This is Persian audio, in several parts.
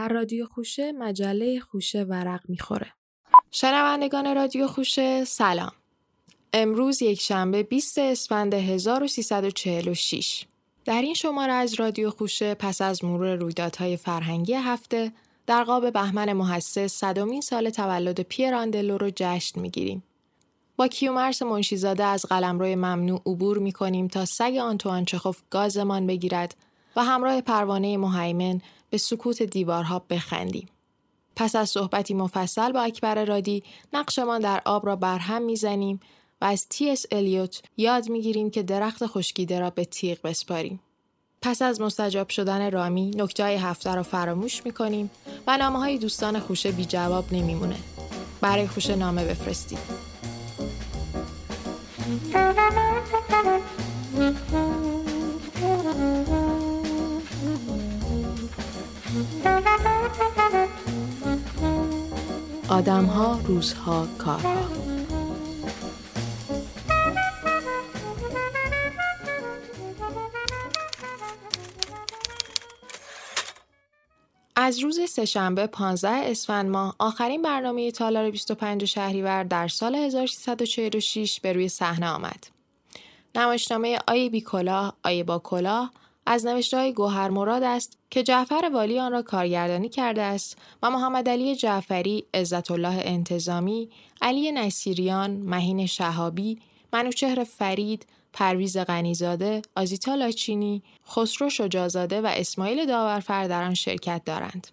در رادیو خوشه مجله خوشه ورق می‌خوره. شنوندگان رادیو خوشه سلام. امروز یک شنبه 20 اسفند 1346. در این شماره از رادیو خوشه پس از مرور رویدادهای فرهنگی هفته در قاب بهمن محسس صدومین سال تولد پیر آندلو رو جشن می‌گیریم. با کیومرس منشیزاده از قلمرو ممنوع عبور می‌کنیم تا سگ آنتوان چخوف گازمان بگیرد و همراه پروانه مهیمن به سکوت دیوارها بخندیم. پس از صحبتی مفصل با اکبر رادی نقشمان در آب را برهم می‌زنیم و از تی اس الیوت یاد می‌گیریم که درخت خشکیده را به تیغ بسپاریم. پس از مستجاب شدن رامی نکته های هفته را فراموش می‌کنیم و نامه های دوستان خوشه بی جواب نمیمونه. برای خوشه نامه بفرستید. آدمها، روزها، کارها از روز سهشنبه 15 اسفند ماه آخرین برنامه تالار 25 شهریور در سال 1346 به روی صحنه آمد. نمایشنامه آیه بی کلاه، آیه با کلاه از نوشته های گوهر مراد است که جعفر والی آن را کارگردانی کرده است و محمد علی جعفری، عزت الله انتظامی، علی نصیریان، مهین شهابی، منوچهر فرید، پرویز غنیزاده، آزیتا لاچینی، خسرو شجازاده و اسماعیل داورفر در آن شرکت دارند.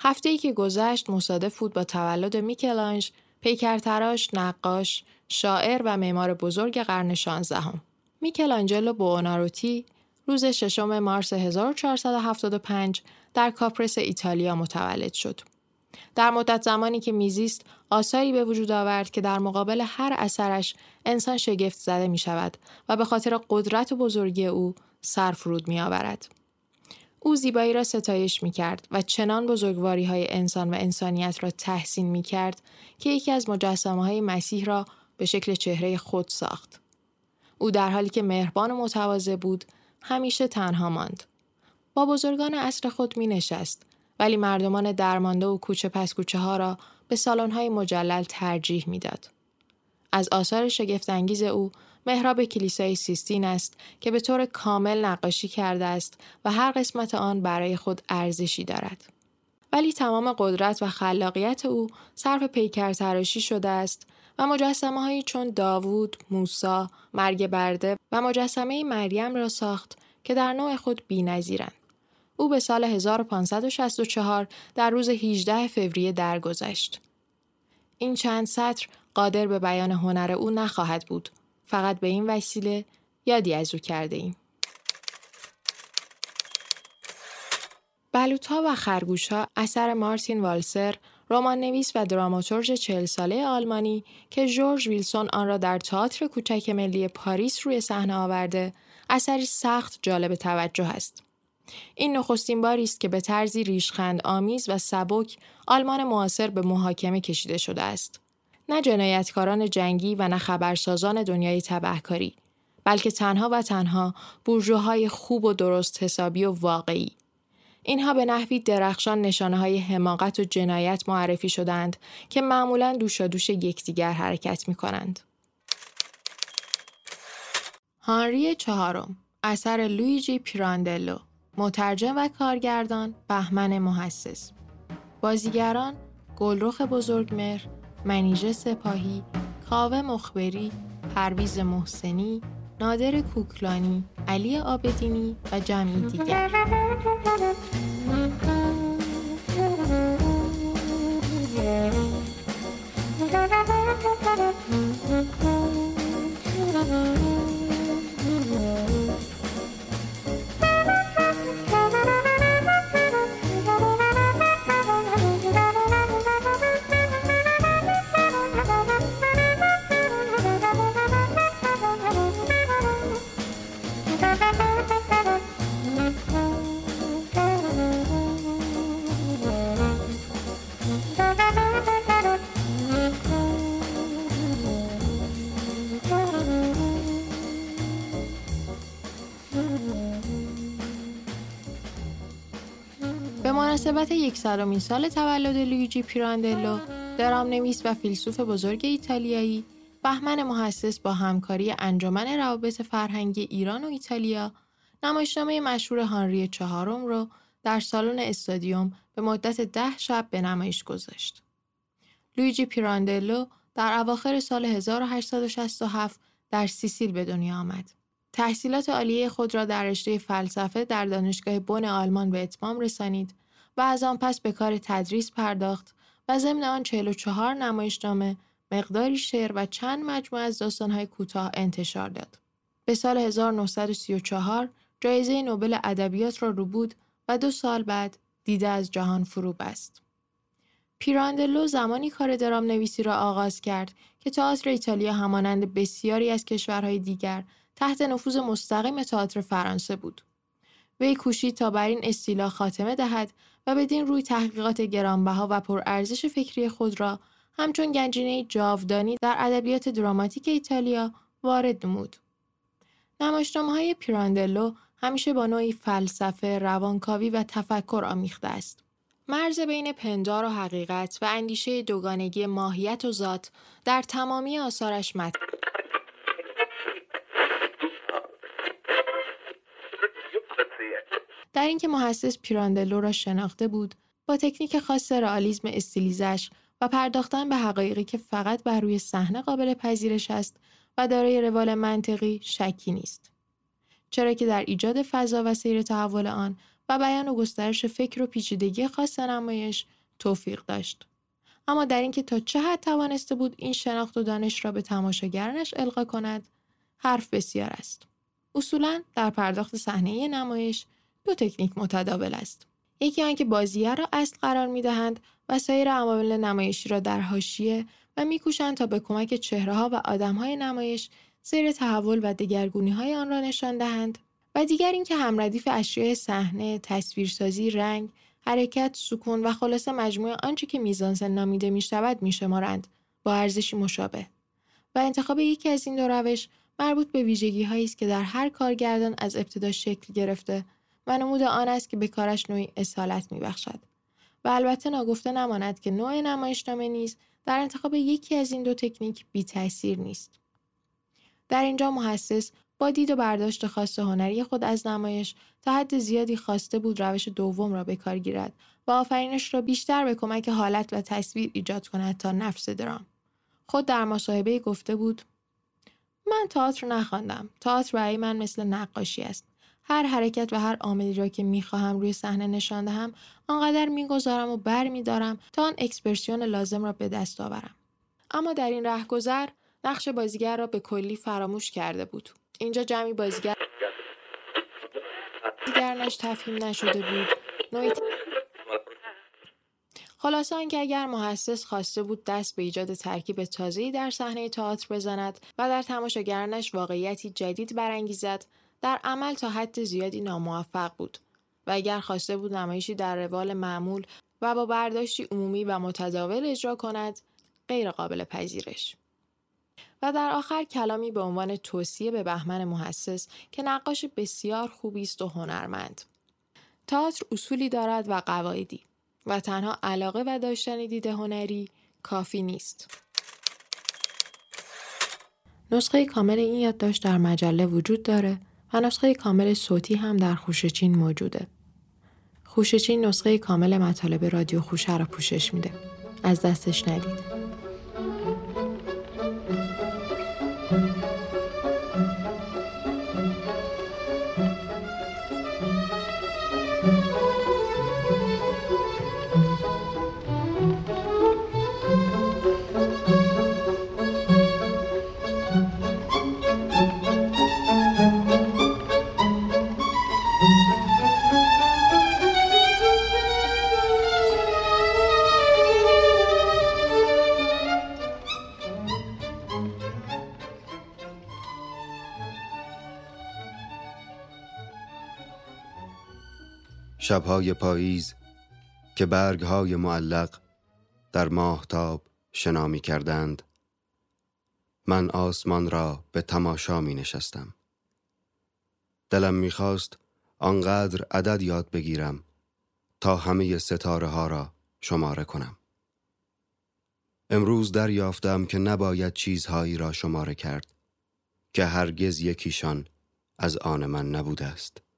هفته ای که گذشت مصادف بود با تولد میکلانج، پیکرتراش، نقاش، شاعر و معمار بزرگ قرن شانزدهم. میکلانجلو بوناروتی روز ششم مارس 1475 در کاپرس ایتالیا متولد شد. در مدت زمانی که میزیست آثاری به وجود آورد که در مقابل هر اثرش انسان شگفت زده می شود و به خاطر قدرت و بزرگی او سرفرود می آورد. او زیبایی را ستایش می کرد و چنان بزرگواری های انسان و انسانیت را تحسین می کرد که یکی از مجسمه های مسیح را به شکل چهره خود ساخت. او در حالی که مهربان و متواضع بود همیشه تنها ماند. با بزرگان عصر خود می نشست ولی مردمان درمانده و کوچه پس کوچه ها را به سالن های مجلل ترجیح می‌داد. از آثار شگفتانگیز او محراب کلیسای سیستین است که به طور کامل نقاشی کرده است و هر قسمت آن برای خود ارزشی دارد. ولی تمام قدرت و خلاقیت او صرف پیکر تراشی شده است و مجسمه هایی چون داوود، موسا، مرگ برده و مجسمه مریم را ساخت که در نوع خود بی نظیرند. او به سال 1564 در روز 18 فوریه درگذشت. این چند سطر قادر به بیان هنر او نخواهد بود. فقط به این وسیله یادی از او کرده ایم. بلوتا و خرگوشها اثر مارتین والسر رمان نویس و دراماتورژ چهل ساله آلمانی که جورج ویلسون آن را در تئاتر کوچک ملی پاریس روی صحنه آورده اثری سخت جالب توجه است این نخستین باری است که به طرزی ریشخند آمیز و سبک آلمان معاصر به محاکمه کشیده شده است. نه جنایتکاران جنگی و نه خبرسازان دنیای تبهکاری بلکه تنها و تنها بورژوهای خوب و درست حسابی و واقعی اینها به نحوی درخشان نشانه های حماقت و جنایت معرفی شدند که معمولا دوش یکدیگر حرکت می کنند. هانری چهارم اثر لویجی پیراندلو مترجم و کارگردان بهمن محسس بازیگران گلرخ بزرگمهر منیژه سپاهی کاوه مخبری پرویز محسنی نادر کوکلانی، علی آبدینی و جمعی دیگر. به مناسبت یکصدمین سال تولد لویجی پیراندلو، درامنویس و فیلسوف بزرگ ایتالیایی، بهمن محصص با همکاری انجمن روابط فرهنگی ایران و ایتالیا نمایشنامه مشهور هانری چهارم رو در سالن استادیوم به مدت ده شب به نمایش گذاشت. لویجی پیراندلو در اواخر سال 1867 در سیسیل به دنیا آمد. تحصیلات عالیه خود را در رشته فلسفه در دانشگاه بن آلمان به اتمام رسانید و از آن پس به کار تدریس پرداخت و ضمن آن 44 نمایشنامه، مقداری شعر و چند مجموعه از داستانهای کوتاه انتشار داد. به سال 1934 جایزه نوبل ادبیات را رو بود و دو سال بعد دیده از جهان فرو بست. پیراندلو زمانی کار درام نویسی را آغاز کرد که تئاتر ایتالیا همانند بسیاری از کشورهای دیگر تحت نفوذ مستقیم تئاتر فرانسه بود. وی کوشید تا بر این استیلا خاتمه دهد و بدین روی تحقیقات گرانبها و پرارزش فکری خود را همچون گنجینه جاودانی در ادبیات دراماتیک ایتالیا وارد نمود. نمایشنامه های پیراندلو همیشه با نوعی فلسفه، روانکاوی و تفکر آمیخته است. مرز بین پندار و حقیقت و اندیشه دوگانگی ماهیت و ذات در تمامی آثارش مد در اینکه محسس پیراندلو را شناخته بود با تکنیک خاص رئالیسم استیلیزش و پرداختن به حقایقی که فقط بر روی صحنه قابل پذیرش است و دارای روال منطقی شکی نیست. چرا که در ایجاد فضا و سیر تحول آن و بیان و گسترش فکر و پیچیدگی خاص نمایش توفیق داشت. اما در اینکه تا چه حد توانسته بود این شناخت و دانش را به تماشاگرانش القا کند حرف بسیار است. اصولا در پرداخت صحنه نمایش دو تکنیک متداول است. یکی آنکه بازیگر را اصل قرار می‌دهند و سایر عوامل نمایشی را در حاشیه و میکوشند تا به کمک چهره ها و آدم های نمایش سیر تحول و دگرگونی های آن را نشان دهند. و دیگر اینکه همردیف اشیاء صحنه، تصویرسازی، رنگ، حرکت، سکون و خلاصه مجموعه آنچه که میزانسن نامیده می شود می شمارند با ارزشی مشابه. و انتخاب یکی از این دو روش مربوط به ویژگی هایی است که در هر کارگردان از ابتدا شکل گرفته و نمود آن است که به کارش نوعی اصالت می بخشد. و البته ناگفته نماند که نوع نمایشنامه نیز در انتخاب یکی از این دو تکنیک بی تاثیر نیست. در اینجا محسس با دید و برداشت خاص هنری خود از نمایش تا حد زیادی خواسته بود روش دوم را به کار گیرد و آفرینش را بیشتر به کمک حالت و تصویر ایجاد کند تا نفس درام. خود در مصاحبه گفته بود من تئاتر نخواندم. تئاتر برای من مثل نقاشی است. هر حرکت و هر عاملی را که می‌خواهم روی صحنه نشان دهم آنقدر می‌گذارم و بر میدارم تا آن اکسپرسیون لازم را به دست آورم اما در این رهگذر نقش بازیگر را به کلی فراموش کرده بود اینجا جمعی بازیگر بازیگرنش تفهیم نشده بود نوعی خلاصه آنکه اگر محسس خواسته بود دست به ایجاد ترکیب تازه‌ای در صحنه تئاتر بزند و در تماشاگرانش واقعیتی جدید برانگیزد در عمل تا حد زیادی ناموفق بود و اگر خواسته بود نمایشی در روال معمول و با برداشتی عمومی و متداول اجرا کند غیر قابل پذیرش. و در آخر کلامی به عنوان توصیه به بهمن محسس که نقاش بسیار خوبی است و هنرمند. تئاتر اصولی دارد و قواعدی و تنها علاقه و داشتن دید هنری کافی نیست. نسخه کامل این یادداشت در مجله وجود داره و نسخه کامل صوتی هم در خوشچین موجوده. خوشچین نسخه کامل مطالب رادیو خوشه را پوشش میده. از دستش ندید. شبهای پاییز که برگهای معلق در ماهتاب شنا می کردند من آسمان را به تماشا می نشستم دلم می خواست آنقدر عدد یاد بگیرم تا همه ستاره ها را شماره کنم. امروز دریافتم که نباید چیزهایی را شماره کرد که هرگز یکیشان از آن من نبوده است.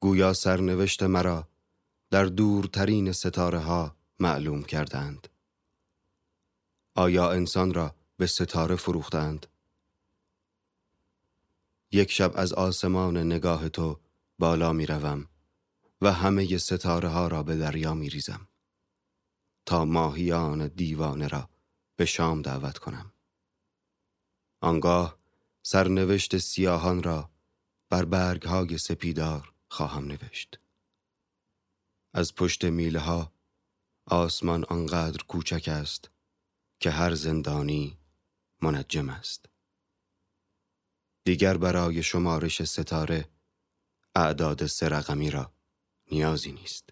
گویا سرنوشت مرا در دورترین ستاره ها معلوم کردند. آیا انسان را به ستاره فروختند؟ یک شب از آسمان نگاه تو بالا می روم و همه ستاره ها را به دریا می ریزم تا ماهیان دیوانه را به شام دعوت کنم. آنگاه سرنوشت سیاهان را بر برگ های سپیدار خواهم نوشت. از پشت میله ها آسمان آنقدر کوچک است که هر زندانی منجم است. دیگر برای شمارش ستاره اعداد سرقمی را نیازی نیست.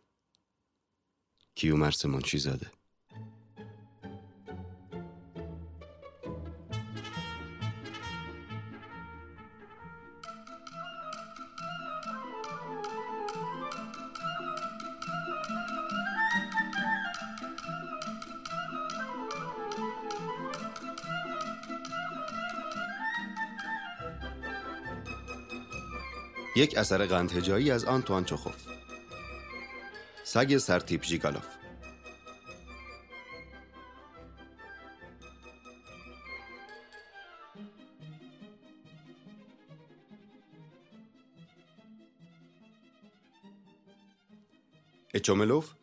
کیومرس منشی زاده یک اثر قندهجایی از آنتوان چخوف سگ سرتیپ جیگالوف اچوملوف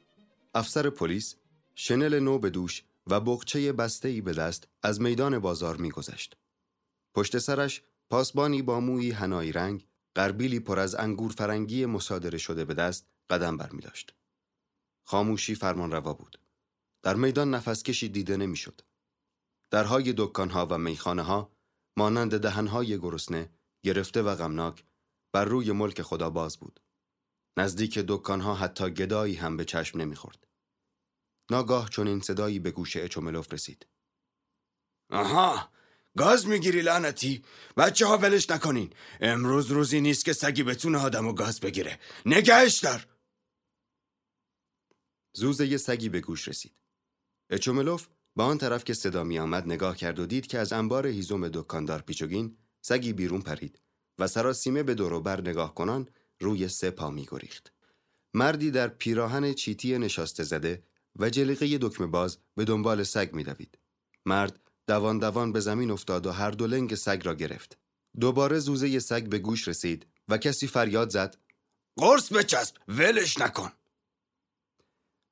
افسر پلیس شنل نو به دوش و بغچه بسته ای به دست از میدان بازار میگذشت. پشت سرش پاسبانی با مویی هنایی رنگ قربیلی پر از انگور فرنگی مصادره شده به دست قدم بر می داشت. خاموشی فرمان روا بود. در میدان نفس کشی دیده نمی‌شد. درهای دکانها و میخانه ها مانند دهنهای گرسنه گرفته و غمناک بر روی ملک خدا باز بود. نزدیک دکانها حتی گدایی هم به چشم نمی‌خورد. ناگاه چون این صدایی به گوش اچوملوف رسید. آها گاز می‌گیری لعنتی. بچه ها ولش نکنین. امروز روزی نیست که سگی بتونه آدم گاز بگیره. نگهش دار زوزه سگی به گوش رسید. اچوملوف با آن طرف که صدا می آمد نگاه کرد و دید که از انبار هیزم دکاندار پیچوگین سگی بیرون پرید و سراسیمه به دور بر نگاه کنان روی سه پا می گریخت. مردی در پیراهن چیتی نشاسته زده و جلیقه دکمه باز به دنبال سگ می دوید. مرد دوان دوان به زمین افتاد و هر دو لنگ سگ را گرفت. دوباره زوزه سگ به گوش رسید و کسی فریاد زد قرص بچسب ولش نکن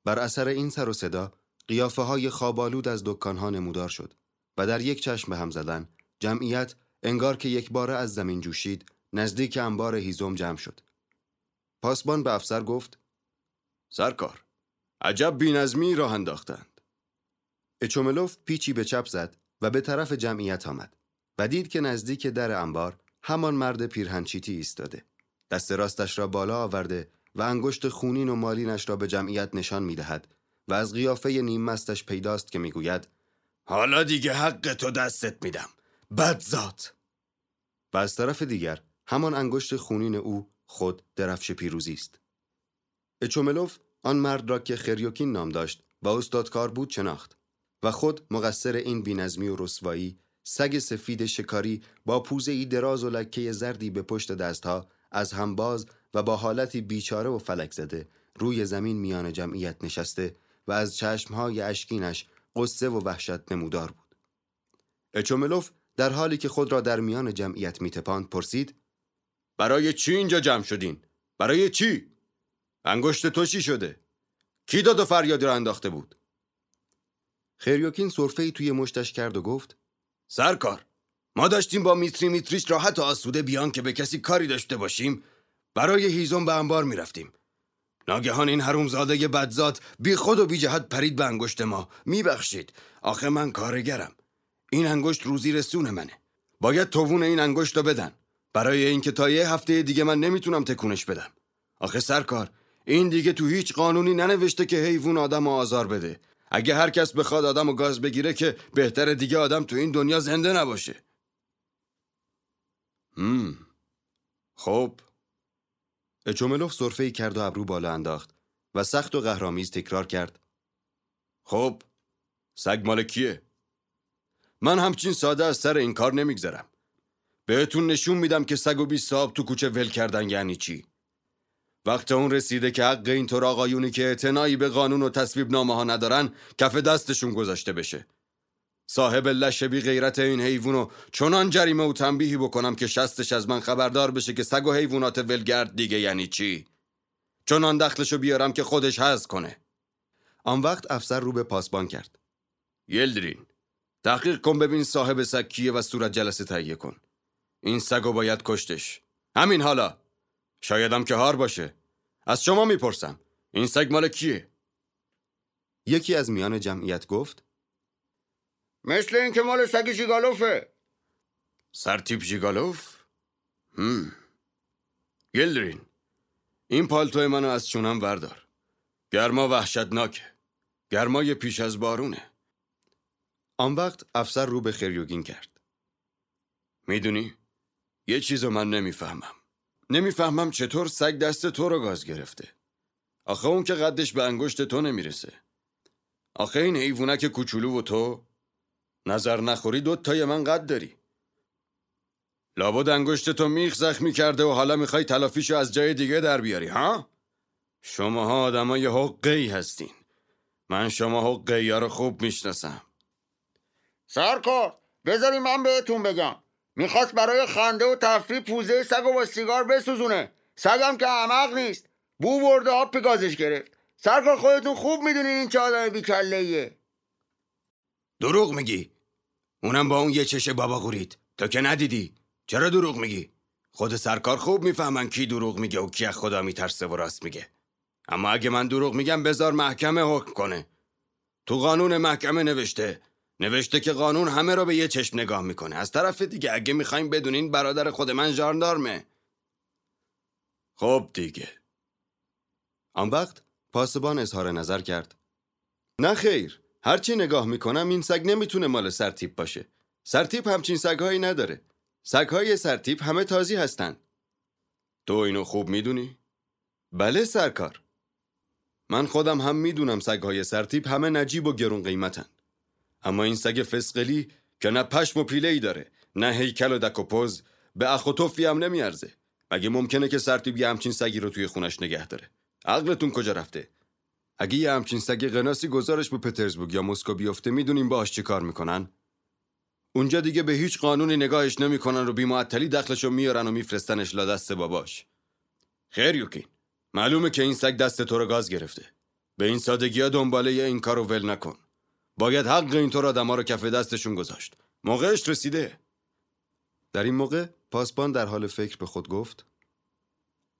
بر اثر این سر و صدا قیافه های خوابالود از دکانها نمودار شد و در یک چشم به هم زدن جمعیت انگار که یک بار از زمین جوشید نزدیک انبار هیزم جمع شد. پاسبان به افسر گفت سرکار عجب بینظمی راه انداختند. اچوملوف پیچی به چپ زد و به طرف جمعیت آمد و دید که نزدیک در انبار همان مرد پیرهنچیتی ایستاده. دست راستش را بالا آورده و انگشت خونین و مالینش را به جمعیت نشان می دهد و از قیافه نیم مستش پیداست که می‌گوید حالا دیگه حق تو دستت میدم بدزاد و از طرف دیگر همان انگشت خونین او خود درفش پیروزی است. اچوملوف آن مرد را که خریوکین نام داشت و استادکار بود شناخت. و خود مقصر این بینظمی و رسوایی سگ سفید شکاری با پوزه ای دراز و لکه زردی به پشت دستها از همباز و با حالتی بیچاره و فلک زده روی زمین میان جمعیت نشسته و از چشمهای اشکینش قصه و وحشت نمودار بود. اچوملوف در حالی که خود را در میان جمعیت میتپاند پرسید برای چی اینجا جمع شدین؟ برای چی؟ انگشت تو چی شده؟ کی داد و فریادی را انداخته بود؟ خریوکین صرفه توی مشتش کرد و گفت سرکار ما داشتیم با میتری میتریش راحت و آسوده بیان که به کسی کاری داشته باشیم. برای هیزم به انبار می‌رفتیم. ناگهان این حرومزاده بدزاد بی خود و بی جهت پرید به انگشت ما. میبخشید. آخه من کارگرم. این انگشت روزی رسون منه. باید توون این انگشت رو بدن. برای اینکه تا یه هفته دیگه من نمی‌تونم تکونش بدم. آخه سرکار این دیگه تو هیچ قانونی ننوشته که حیوان آدم آزار بده. اگه هر کس بخواد آدم و گاز بگیره که بهتر دیگه آدم تو این دنیا زنده نباشه هم خب اچوملوف صرفه کرد و ابرو بالا انداخت و سخت و قهرامیز تکرار کرد. خب سگ مال کیه؟ من همچین ساده از سر این کار نمیگذرم. بهتون نشون میدم که سگ و بی صاحب تو کوچه ول کردن یعنی چی. وقت اون رسیده که حق اینطور آقایونی که اعتنایی به قانون و تصویب نامه ها ندارن کف دستشون گذاشته بشه. صاحب لش بی غیرت این حیوانو چنان جریمه و تنبیهی بکنم که شستش از من خبردار بشه که سگ و حیوانات ولگرد دیگه یعنی چی؟ چنان دخلشو بیارم که خودش هز کنه. آن وقت افسر رو به پاسبان کرد. یلدرین تحقیق کن ببین صاحب سگ کیه و صورت جلسه تهیه کن. این سگو باید کشتش. همین حالا. شایدم که هار باشه. از شما می‌پرسم. این سگ مال کیه؟ یکی از میان جمعیت گفت مثل این که مال سگ جیگالوفه. سرتیپ جیگالوف؟ هم. گلدرین این پالتو منو از چونم وردار. گرما وحشتناکه. گرمای پیش از بارونه. آن وقت افسر رو به خریوگین کرد. می‌دونی؟ یه چیزو من نمی‌فهمم. نمی‌فهمم چطور سگ دست تو رو گاز گرفته. آخه اون که قدش به انگشت تو نمی‌رسه. آخه این حیوونک کوچولو و تو نظر نخوری دو تای من قد داری. لابد انگشت تو میخ زخمی کرده و حالا می‌خوای تلافیشو از جای دیگه در بیاری ها؟ شماها آدمای حقی هستین. من شما حقی رو خوب می‌شناسم. سرکار بذاری من بهتون بگم. می‌خواست برای خنده و تفریح پوزه سگ و با سیگار بسوزونه. سگم که عمق نیست. بو برده آب گازش گرفت. سرکار خودتون خوب می‌دونین این چه آدم بیکله دروغ میگی. اونم با اون یه چشه بابا غورید تو که ندیدی. چرا دروغ میگی؟ خود سرکار خوب می‌فهمن کی دروغ میگه و کی خدا میترسه و راست میگه. اما اگه من دروغ میگم بذار محکمه حکم کنه. تو قانون محکمه نوشته. نوشته که قانون همه را به یه چشم نگاه می‌کنه. از طرف دیگه اگه می‌خوایم بدونین برادر خود من ژاندارمه. خب دیگه. آن وقت پاسبان اظهار نظر کرد. نه خیر. هرچی نگاه می‌کنم این سگ نمی‌تونه مال سرتیپ باشه. سرتیپ همچین سگهایی نداره. سگهای سرتیپ همه تازی هستن. تو اینو خوب می‌دونی؟ بله سرکار. من خودم هم می‌دونم سگهای سرتیپ همه نجیب و گرون قیمتن. اما این سگ فسقلی که نه پشم و پیله ای داره نه هیکل و دک و پوز به اخ و توفی هم نمیارزه. مگه ممکنه که سرتیپ یه همچین سگی رو توی خونش نگه داره؟ عقلتون کجا رفته؟ اگه یه همچین سگ قناسی گزارش به پترزبورگ یا مسکو بیفته می‌دونیم باهاش چی کار می‌کنن؟ اونجا دیگه به هیچ قانونی نگاهش نمی‌کنن و بیمعطلی دخلشو میارن و میفرستنش لا دست باباش. خیر یوکین. معلومه که این سگ دست تو رو گاز گرفته. به این سادگی ها دنباله این کارو ول نکن. باید حق اینطور آدما رو کف دستشون گذاشت. موقعش رسیده. در این موقع پاسبان در حال فکر به خود گفت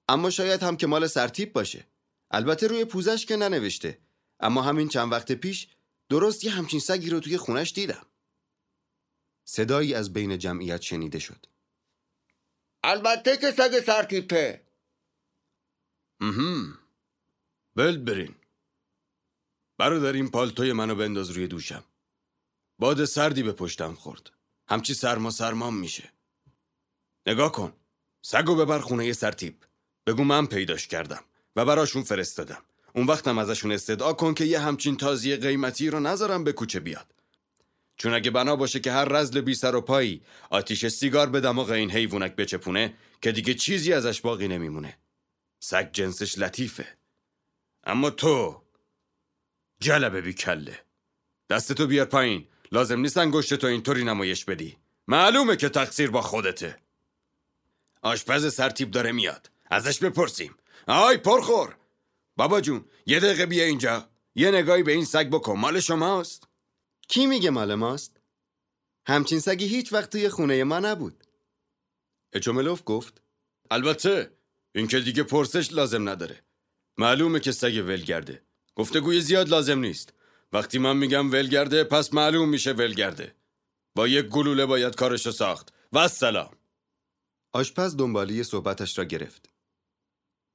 اما شاید هم که مال سرتیپ باشه. البته روی پوزش که ننوشته. اما همین چند وقت پیش درست یه همچین سگی رو توی خونش دیدم. صدایی از بین جمعیت شنیده شد. البته که سگ سرتیپه. مهم. بلد برین. برادر این پالتوی منو بنداز روی دوشم. باد سردی به پشتم خورد. همچی سرما سرمام میشه. نگاه کن. سگو ببر خونه سرتیپ. بگو من پیداش کردم و براشون فرستادم. اون وقتم ازشون استدعا کن که یه همچین تازی قیمتی رو نذارم به کوچه بیاد. چون اگه بنا باشه که هر رزل بی سر و پایی آتیش سیگار به دماغ این حیوانک بچپونه که دیگه چیزی ازش باقی نمیمونه. سگ جنسش لطیفه. اما تو جلبه بی کله. دستتو بیار پایین. لازم نیست انگشت تو اینطوری نمایش بدی. معلومه که تقصیر با خودته. آشپز سرتیب داره میاد. ازش بپرسیم. آی پرخور! بابا جون یه دقیقه بیا اینجا. یه نگاهی به این سگ بکن. مال شماست. کی میگه مال ماست؟ همچین سگی هیچ وقت توی خونه ما نبود. اچوملوف گفت البته این که دیگه پرسش لازم نداره. معلومه که سگ ولگرده. گفتگوی زیاد لازم نیست. وقتی من میگم ولگرده پس معلوم میشه ولگرده. با یک گلوله باید کارشو ساخت. و سلام آشپز دنبالی صحبتش را گرفت.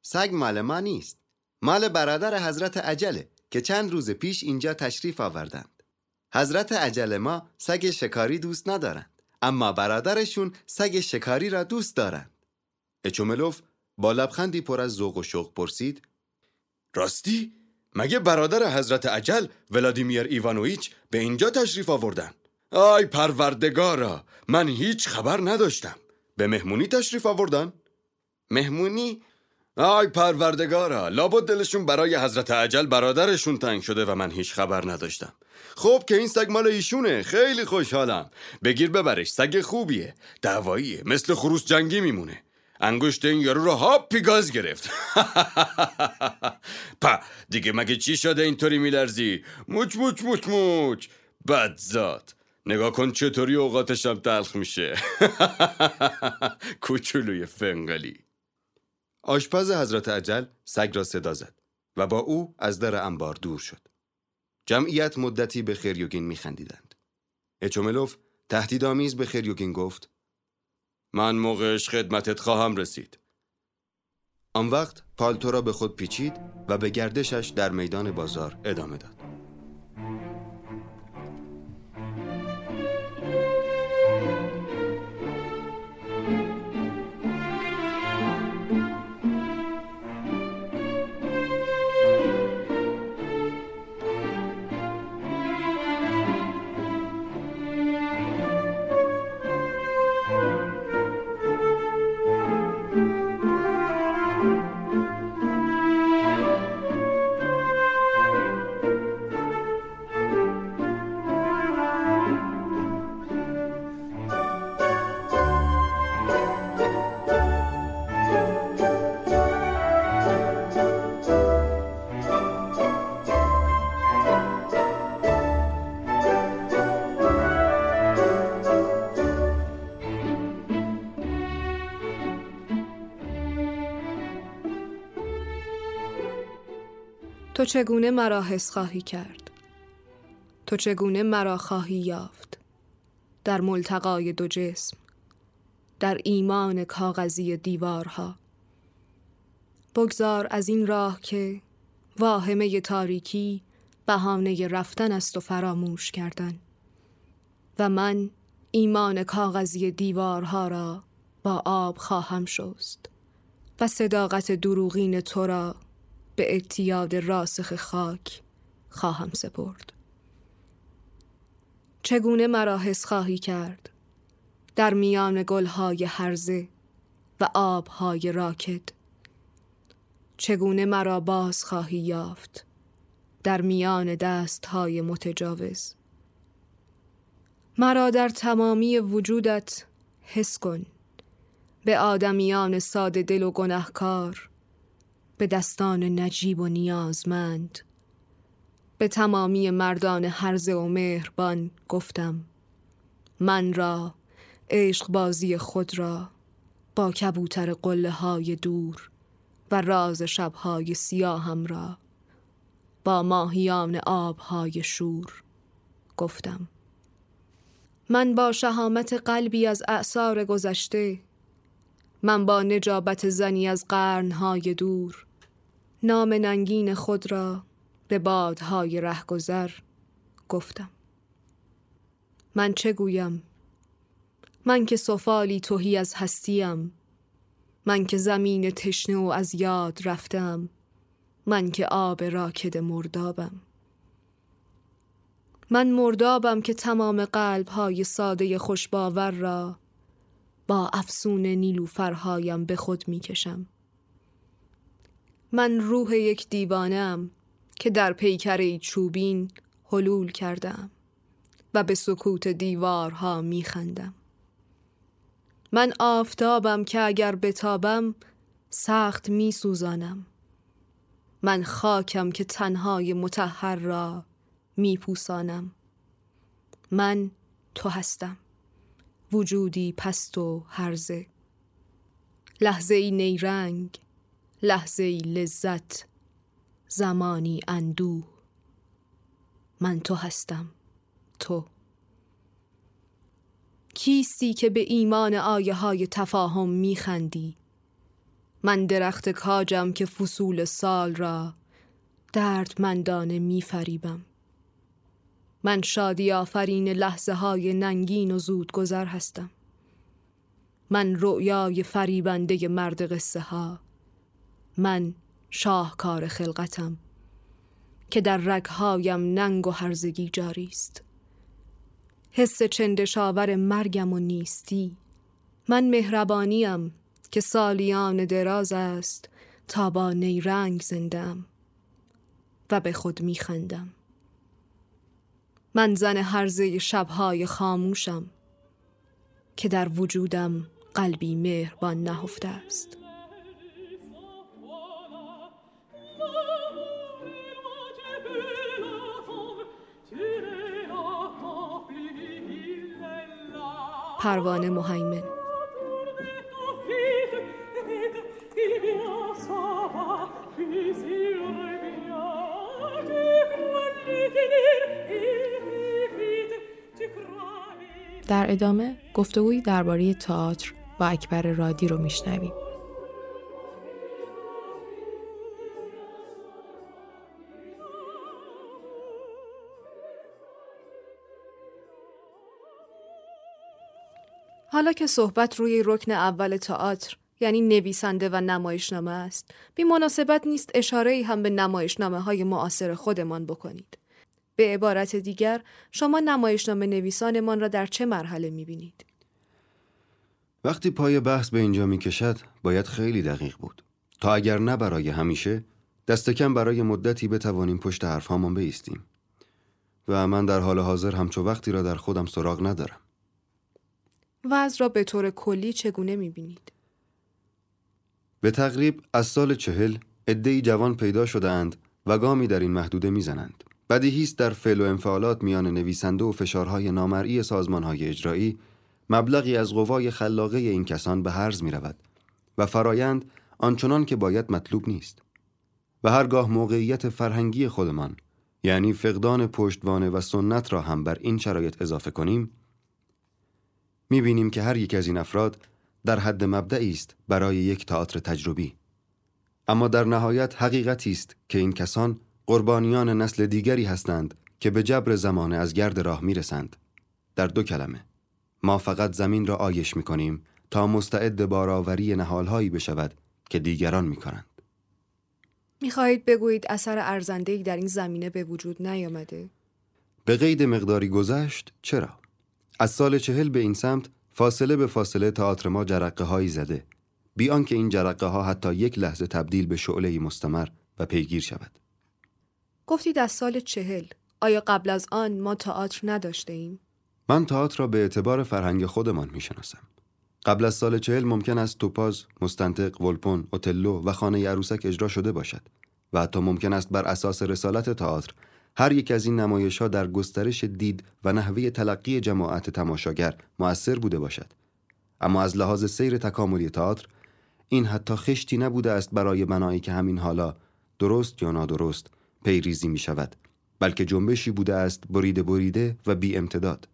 سگ مال ما نیست. مال برادر حضرت عجله که چند روز پیش اینجا تشریف آوردند. حضرت عجله ما سگ شکاری دوست ندارند اما برادرشون سگ شکاری را دوست دارند. اچوملوف با لبخندی پر از ذوق و شوق پرسید راستی؟ مگه برادر حضرت اجل ولادیمیر ایوانویچ به اینجا تشریف آوردن؟ آی پروردگارا من هیچ خبر نداشتم به مهمونی تشریف آوردن؟ مهمونی؟ آی پروردگارا لابد دلشون برای حضرت اجل برادرشون تنگ شده و من هیچ خبر نداشتم خب که این سگ مال ایشونه خیلی خوشحالم بگیر ببرش سگ خوبیه دواییه مثل خروس جنگی میمونه انگشت این یارو رو هاپی گاز گرفت. پا دیگه مگه چی شده اینطوری میلرزی؟ موچ موچ موچ موچ. بدزاد نگاه کن چطوری اوقاتشم تلخ میشه. کوچولوی فنگلی. آشپز حضرت عجل سگ را صدا زد و با او از در انبار دور شد. جمعیت مدتی به خریوگین میخندیدند. اچوملوف تهدیدآمیز به خریوگین گفت من موقعش خدمتت خواهم رسید. آن وقت پالتو را به خود پیچید و به گردشش در میدان بازار ادامه داد. چگونه مرا حس خواهی کرد؟ تو چگونه مرا خواهی یافت؟ در ملتقای دو جسم در ایمان کاغذی دیوارها. بگذار از این راه که واهمه تاریکی بهانه رفتن است و فراموش کردن و من ایمان کاغذی دیوارها را با آب خواهم شست و صداقت دروغین تو را به اتیاد راسخ خاک خواهم سپرد. چگونه مرا حس خواهی کرد؟ در میان گلهای هرزه و آبهای راکد. چگونه مرا باز خواهی یافت در میان دستهای متجاوز؟ مرا در تمامی وجودت حس کن. به آدمیان ساده دل و گنهکار به دستان نجیب و نیازمند. به تمامی مردان هرزه و مهربان گفتم من را عشق بازی خود را با کبوتر قله های دور و راز شبهای سیاهم را با ماهیان آبهای شور گفتم. من با شهامت قلبی از اعثار گذشته من با نجابت زنی از قرنهای دور نام ننگین خود را به بادهای رهگذر گفتم. من چه گویم؟ من که سفالی توهی از هستیم. من که زمین تشنه و از یاد رفتم. من که آب راکد مردابم. من مردابم که تمام قلب های ساده خوشباور را با افسون نیلوفرهایم به خود می‌کشم. من روح یک دیوانم که در پیکره چوبین حلول کردم و به سکوت دیوارها میخندم. من آفتابم که اگر بتابم سخت میسوزانم. من خاکم که تنهای متحر را میپوسانم. من تو هستم. وجودی پست و هرزه. لحظه ای نیرنگ لحظه لذت زمانی اندوه. من تو هستم تو. کیستی که به ایمان آیه های تفاهم میخندی؟ من درخت کاجم که فصول سال را دردمندانه میفریبم. من شادی آفرین لحظه های ننگین و زود گذر هستم. من رؤیای فریبنده مرد قصه ها من شاهکار خلقتم که در رگهایم ننگ و هرزگی جاری است حس چندشاور مرگم و نیستی. من مهربانیم که سالیان دراز است تا با نیرنگ زندم و به خود میخندم من زن هرزه شبهای خاموشم که در وجودم قلبی مهربان نهفته است. پروانه مهیمن در ادامه گفتگویی درباره تئاتر با اکبر رادی رو میشنویم. حالا که صحبت روی رکن اول تئاتر یعنی نویسنده و نمایشنامه است بی مناسبت نیست اشاره هم به نمایشنامه های معاصر خودمان بکنید. به عبارت دیگر شما نمایشنامه نویسانمان را در چه مرحله می بینید؟ وقتی پای بحث به اینجا می کشد باید خیلی دقیق بود. تا اگر نه برای همیشه دست کم برای مدتی بتوانیم پشت حرفهامان بیستیم. و من در حال حاضر همچو وقتی را در خودم سراغ ندارم. وضع را به طور کلی چگونه می بینید؟ به تقریب از سال چهل ادهی جوان پیدا شده اند و گامی در این محدوده می‌زنند. بدیهی است در فعل و انفعالات میان نویسنده و فشارهای نامرئی سازمانهای اجرایی مبلغی از قوای خلاقه این کسان به هرز می رود و فرایند آنچنان که باید مطلوب نیست و هرگاه موقعیت فرهنگی خودمان یعنی فقدان پشتوانه و سنت را هم بر این شرایط اضافه کنیم می بینیم که هر یک از این افراد در حد مبدعی است برای یک تئاتر تجربی اما در نهایت حقیقتی است که این کسان قربانیان نسل دیگری هستند که به جبر زمانه از گرد راه می رسند. در دو کلمه ما فقط زمین را آیش می کنیم تا مستعد باراوری نهالهایی بشود که دیگران می کنند. می خواهید بگویید اثر ارزندهی در این زمینه به وجود نیامده؟ به قید مقداری گذشت چرا؟ از سال چهل به این سمت فاصله به فاصله تئاتر ما جرقه هایی زده. بیان که این جرقه ها حتی یک لحظه تبدیل به شعله مستمر و پیگیر شود. گفتید از سال چهل آیا قبل از آن ما تئاتر نداشته ایم؟ من تئاتر را به اعتبار فرهنگ خودمان می‌شناسم. قبل از سال چهل ممکن است توپاز، مستنطق، ولپون، اوتلو و خانه عروسک اجرا شده باشد و حتی ممکن است بر اساس رسالت تئاتر هر یک از این نمایش ها در گسترش دید و نحوه تلقی جماعت تماشاگر مؤثر بوده باشد. اما از لحاظ سیر تکاملی تئاتر این حتی خشتی نبوده است برای بنایی که همین حالا درست یا نادرست پیریزی می شود بلکه جنبشی بوده است بریده بریده و بی امتداد.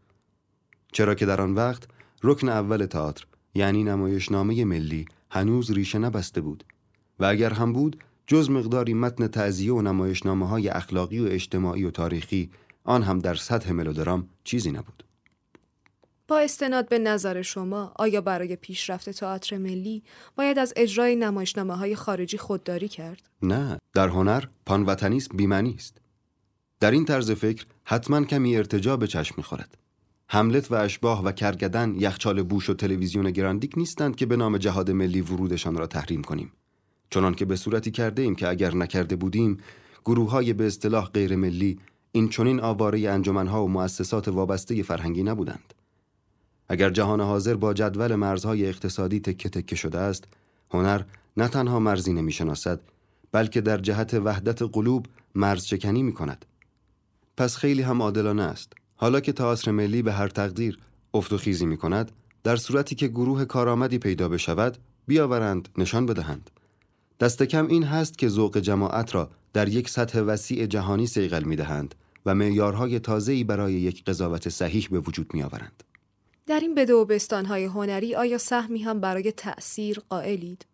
چرا که در آن وقت رکن اول تئاتر یعنی نمایشنامه ملی هنوز ریشه نبسته بود و اگر هم بود جز مقداری متن تعذیه و نمایشنامه های اخلاقی و اجتماعی و تاریخی آن هم در سطح ملودرام چیزی نبود. با استناد به نظر شما آیا برای پیشرفت تئاتر ملی باید از اجرای نمایشنامه های خارجی خودداری کرد؟ نه، در هنر پانوطنیسم بیمنی است. در این طرز فکر حتما کمی ارتجا به چشم می‌خورد. حملت و اشباه و کرگدن یخچال بوش و تلویزیون گراندیک نیستند که به نام جهاد ملی ورودشان را تحریم کنیم. چنان که به صورتی کرده ایم که اگر نکرده بودیم گروه های به اصطلاح غیر ملی این چنین آواره انجمنها و مؤسسات وابسته فرهنگی نبودند. اگر جهان حاضر با جدول مرزهای اقتصادی تکه تکه شده است هنر نه تنها مرزی نمی‌شناسد بلکه در جهت وحدت قلوب مرز چکنی می کند پس خیلی هم عادلانه است. حالا که تئاتر ملی به هر تقدیر افت و خیزی می کند در صورتی که گروه کارآمدی پیدا بشود بیاورند نشان بدهند. دست کم این هست که ذوق جماعت را در یک سطح وسیع جهانی سیغل می دهند و معیارهای تازه‌ای برای یک قضاوت صحیح به وجود می آورند. در این بده و بستانهای هنری آیا سهمی هم برای تأثیر قائلید؟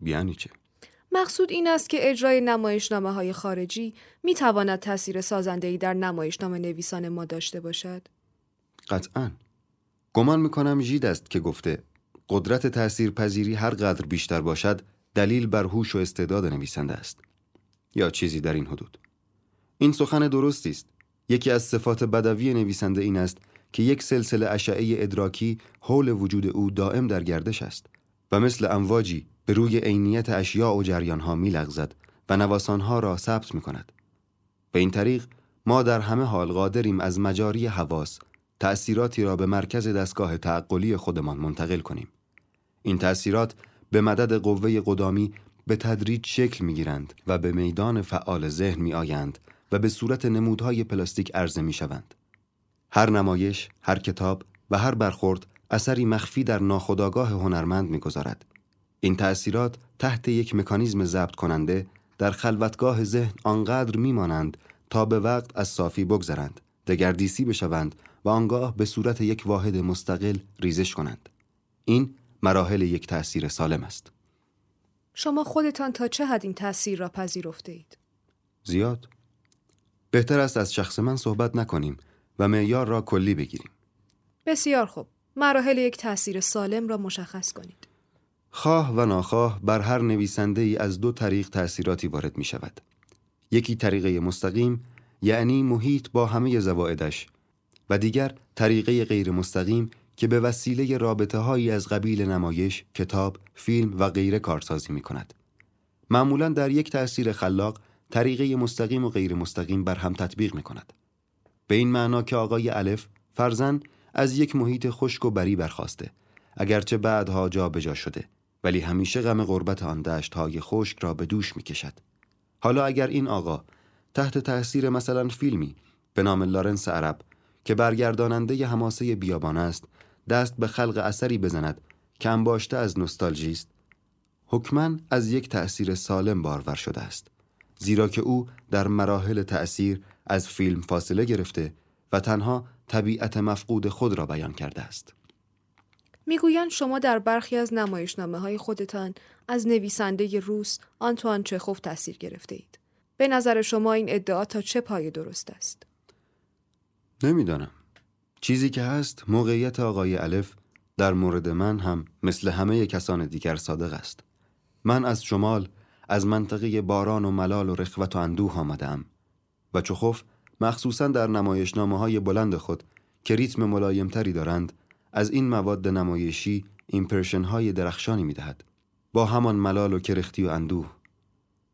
یعنی چه؟ مقصود این است که اجرای نمایشنامه های خارجی می تواند تأثیر سازندهی در نمایشنامه نویسان ما داشته باشد؟ قطعا. گمان می‌کنم ژید است که گفته قدرت تأثیر پذیری هر قدر بیشتر باشد دلیل بر هوش و استعداد نویسنده است یا چیزی در این حدود این سخن درستی است یکی از صفات بدوی نویسنده این است که یک سلسله اشعه ادراکی حول وجود او دائم در گردش است و مثل امواجی به روی عینیت اشیاء و جریانها میلغزد و نواسانها را ثبت می کند. به این طریق ما در همه حال قادریم از مجاری حواس تأثیراتی را به مرکز دستگاه تعقلی خودمان منتقل کنیم. این تأثیرات به مدد قوه قدامی به تدریج شکل می گیرند و به میدان فعال ذهن می آیند و به صورت نمودهای پلاستیک عرضه می شوند. هر نمایش، هر کتاب و هر برخورد اثری مخفی در ناخودآگاه هنرمند می‌گذارد. این تأثیرات تحت یک مکانیزم ضبط کننده در خلوتگاه ذهن آنقدر میمانند تا به وقت از صافی بگذرند، دگردیسی بشوند و آنگاه به صورت یک واحد مستقل ریزش کنند. این مراحل یک تأثیر سالم است. شما خودتان تا چه حد این تأثیر را پذیرفته اید؟ زیاد. بهتر است از شخص من صحبت نکنیم و معیار را کلی بگیریم. بسیار خوب. مراحل یک تاثیر سالم را مشخص کنید. خواه و ناخواه بر هر نویسنده ای از دو طریق تأثیراتی وارد می شود. یکی طریقه مستقیم یعنی محیط با همه زوائدش و دیگر طریقه غیر مستقیم که به وسیله رابطه هایی از قبیل نمایش، کتاب، فیلم و غیره کارسازی می کند. معمولا در یک تأثیر خلاق طریقه مستقیم و غیر مستقیم بر هم تطبیق می کند. به این معنا که آقای الف فرزن از یک محیط خشک و بری برخواسته اگرچه بعدها جا شده ولی همیشه غم غربت آن دشت های خشک را به دوش می کشد. حالا اگر این آقا تحت تاثیر مثلا فیلمی به نام لارنس عرب که برگرداننده حماسه بیابان است دست به خلق اثری بزند که انباشته از نوستالژی است حکمن از یک تأثیر سالم بارور شده است زیرا که او در مراحل تأثیر از فیلم فاصله گرفته و تنها طبیعت مفقود خود را بیان کرده است. می‌گویند شما در برخی از نمایشنامه های خودتان از نویسنده روس آنتوان چخوف تاثیر گرفته اید. به نظر شما این ادعا تا چه پای درست است؟ نمی‌دانم. چیزی که هست موقعیت آقای الف در مورد من هم مثل همه کسان دیگر صادق است. من از شمال از منطقه باران و ملال و رخوت و اندوه آمدم و چخوف مخصوصا در نمایشنامه های بلند خود که ریتم ملایمتری دارند از این مواد نمایشی ایمپرشن های درخشانی می دهد. با همان ملال و کرختی و اندوه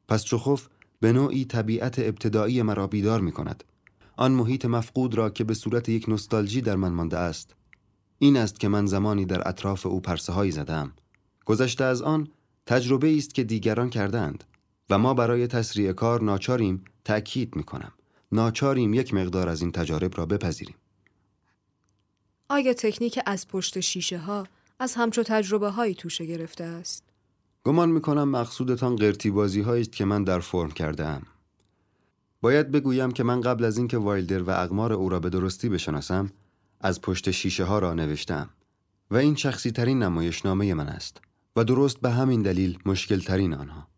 پس چخوف به نوعی طبیعت ابتدایی مرا بیدار می کند آن محیط مفقود را که به صورت یک نوستالژی در من مانده است این است که من زمانی در اطراف او پرسه هایی زدم گذشته از آن تجربه است که دیگران کردند و ما برای تسریع کار ناچاریم تأکید می کنم ناچاریم یک مقدار از این تجارب را بپذیریم. آیا تکنیک از پشت شیشه ها از همچو تجربه هایی توشه گرفته است؟ گمان می کنم مقصودتان قرتی بازی است که من در فرم کرده ام. باید بگویم که من قبل از اینکه وایلدر و اقمار او را به درستی بشناسم از پشت شیشه ها را نوشتم و این شخصی ترین نمایشنامه من است و درست به همین دلیل مشکل ترین آنها.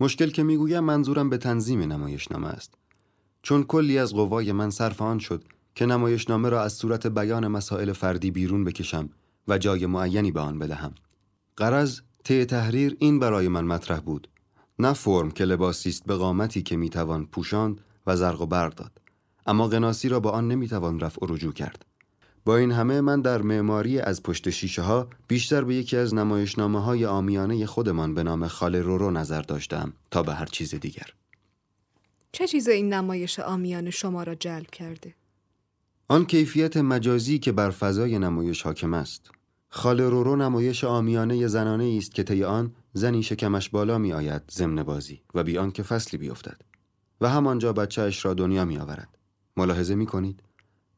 مشکل که می‌گویم منظورم به تنظیم نمایشنامه است چون کلی از قوای من صرف آن شد که نمایشنامه را از صورت بیان مسائل فردی بیرون بکشم و جای معینی به آن بدهم. قرض طی تحریر این برای من مطرح بود. نه فرم که لباسی است به قامتی که می‌توان پوشاند و زرق و برق داد. اما قناسی را با آن نمی‌توان رفع و رجوع کرد. با این همه من در معماری از پشت شیشه ها بیشتر به یکی از نمایشنامه های آمیانه خودمان به نام خاله رورو نظر داشتم تا به هر چیز دیگر. چه چیز این نمایش آمیان شما را جلب کرده؟ آن کیفیت مجازی که بر فضای نمایش حاکم است. خال رورو نمایش آمیانه زنانه است که طی آن زنی شکمش بالا می آید ضمن بازی و بیان که فصلی بیفتد و همانجا بچهش را دنیا می آورد. ملاحظه می کنید؟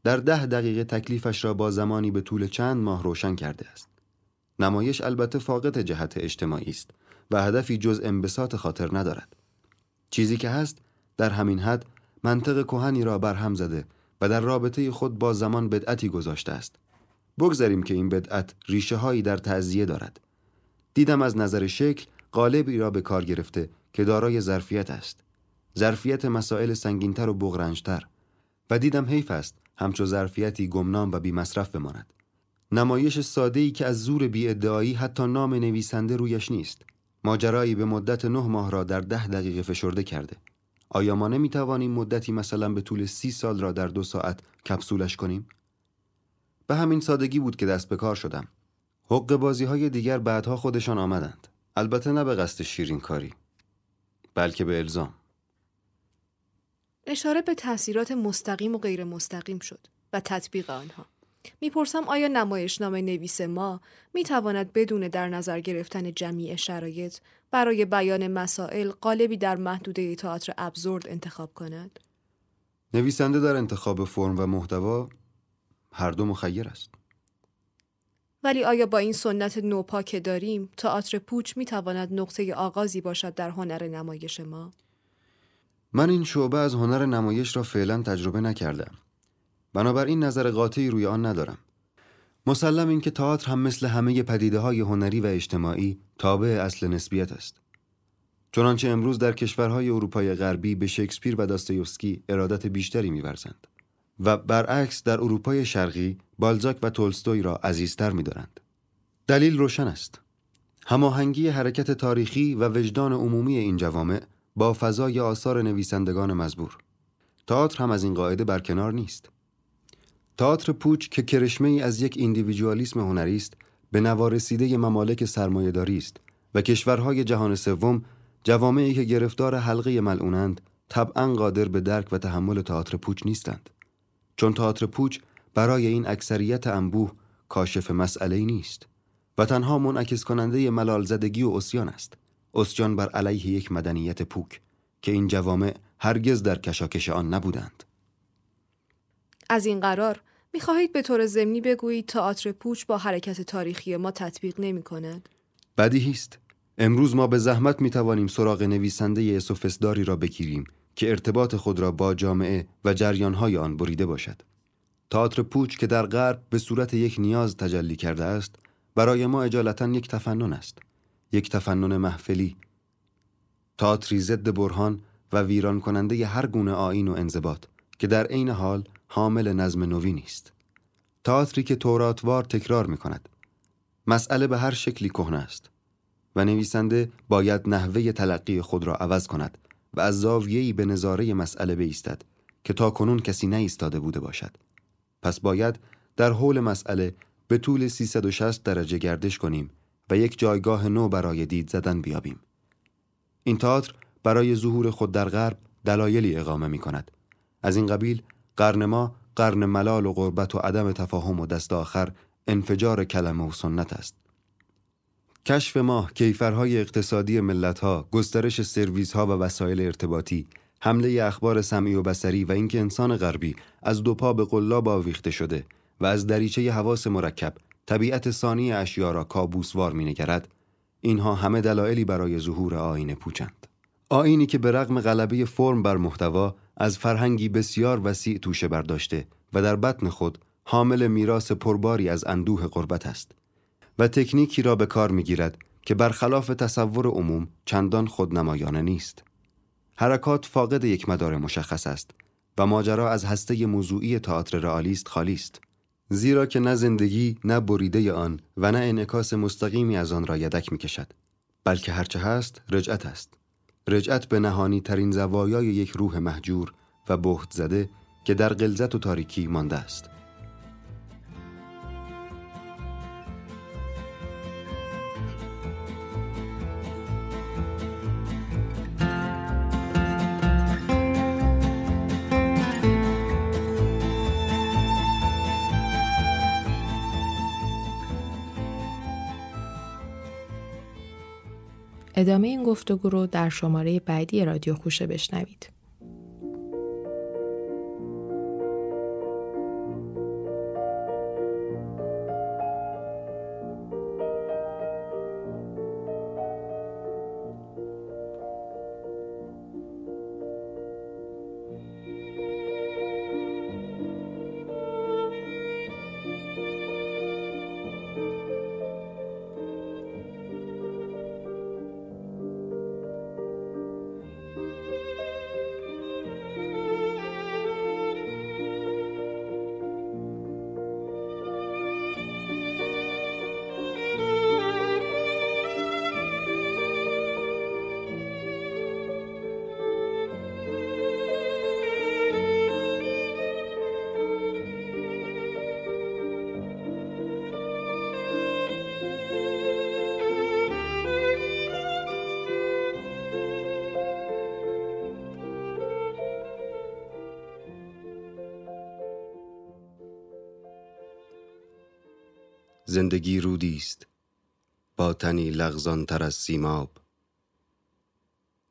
در ده دقیقه تکلیفش را با زمانی به طول چند ماه روشن کرده است. نمایش البته فاقد جهت اجتماعی است و هدفی جز انبساط خاطر ندارد. چیزی که هست در همین حد منطق کهنی را برهم زده و در رابطه خود با زمان بدعتی گذاشته است. بگذاریم که این بدعت ریشه هایی در تعذیه دارد. دیدم از نظر شکل قالبی را به کار گرفته که دارای ظرفیت است. ظرفیت مسائل سنگینتر و بغرنجتر و دیدم حیف است همچو ظرفیتی گمنام و بی مصرف بماند. نمایش ساده ای که از زور بی حتی نام نویسنده رویش نیست. ماجرایی به مدت نه ماه را در ده دقیقه فشرده کرده آیا ما نمی توانیم مدتی مثلا به طول سی سال را در دو ساعت کپسولش کنیم؟ به همین سادگی بود که دست به کار شدم حق بازی های دیگر بعدها خودشان آمدند البته نه به قصد شیرین کاری بلکه به الزام اشاره به تاثیرات مستقیم و غیر مستقیم شد و تطبیق آنها می‌پرسم آیا نمایشنامه نویس ما می‌تواند بدون در نظر گرفتن جمیع شرایط برای بیان مسائل قالبی در محدوده تئاتر ابزورد انتخاب کند؟ نویسنده در انتخاب فرم و محتوا هر دو مخیر است. ولی آیا با این سنت نوپا که داریم تئاتر پوچ می‌تواند نقطه آغازی باشد در هنر نمایش ما؟ من این شعبه از هنر نمایش را فعلا تجربه نکردم. بنابراین نظر قاطعی روی آن ندارم. مسلم این که تئاتر هم مثل همه پدیده های هنری و اجتماعی تابع اصل نسبیت است. چنانچه امروز در کشورهای اروپای غربی به شکسپیر و داستایوفسکی ارادت بیشتری می‌ورزند و برعکس در اروپای شرقی بالزاک و تولستوی را عزیزتر می‌دارند. دلیل روشن است. هماهنگی حرکت تاریخی و وجدان عمومی این جوامع با فضای آثار نویسندگان مزبور. تئاتر هم از این قاعده برکنار نیست. تئاتر پوچ که کرشمه ای از یک ایندیویدوالیسم هنری است به نوارسیده ممالک سرمایهداری است و کشورهای جهان سوم جوامعی که گرفتار حلقه ملعونند طبعا قادر به درک و تحمل تئاتر پوچ نیستند چون تئاتر پوچ برای این اکثریت انبوه کاشف مسئله نیست و تنها منعکس کننده ملال زدگی و اسیان است اسیان بر علیه یک مدنیت پوک که این جوامع هرگز در کشاکش آن نبودند از این قرار می‌خواهید به طور ضمنی بگویید تئاتر پوچ با حرکت تاریخی ما تطبیق نمی کند؟ بدیهی است. امروز ما به زحمت می توانیم سراغ نویسنده سوفسداری را بگیریم که ارتباط خود را با جامعه و جریانهای آن بریده باشد. تئاتر پوچ که در غرب به صورت یک نیاز تجلی کرده است، برای ما اجالتا یک تفنن است. یک تفنن محفلی. تئاتری ضد برهان و ویران کننده هر گونه آین و انضباط که در عین حال حامل نظم نوی نیست تئاتری که توراتوار تکرار می کند مسئله به هر شکلی کهنه است و نویسنده باید نحوه تلقی خود را عوض کند و از زاویه‌ای به نظاره مسئله بیستد که تا کنون کسی نایستاده بوده باشد پس باید در حول مسئله به طول 360 درجه گردش کنیم و یک جایگاه نو برای دید زدن بیابیم. این تئاتر برای ظهور خود در غرب دلایلی اقامه می کند از این قبیل قرن ما قرن ملال و غربت و عدم تفاهم و دست آخر انفجار کلمه و سنت است. کشف ما کیفرهای اقتصادی ملتها گسترش سرویس ها و وسایل ارتباطی حمله اخبار سمعی و بسری و اینکه انسان غربی از دو پا به قلاب آویخته شده و از دریچه حواس مرکب طبیعت ثانی اشیا را کابوسوار مینگرد اینها همه دلایلی برای ظهور آین پوچند. آینی که به رغم غلبه فرم بر محتوا از فرهنگی بسیار وسیع توشه برداشته و در بطن خود حامل میراث پرباری از اندوه قربت است و تکنیکی را به کار می‌گیرد که برخلاف تصور عموم چندان خودنمایانه نیست. حرکات فاقد یک مدار مشخص است و ماجرا از هسته موضوعی تئاتر رئالیست خالی است. زیرا که نه زندگی نه بریده آن و نه انعکاس مستقیمی از آن را یدک می‌کشد. بلکه هرچه هست رجعت است. رجعت به نهانی ترین زوایای یک روح محجور و بهت زده که در غلظت و تاریکی مانده است. ادامه این گفتگو رو در شماره بعدی رادیو خوشه بشنوید. زندگی رودی است. با تنی لغزان تر از سیماب.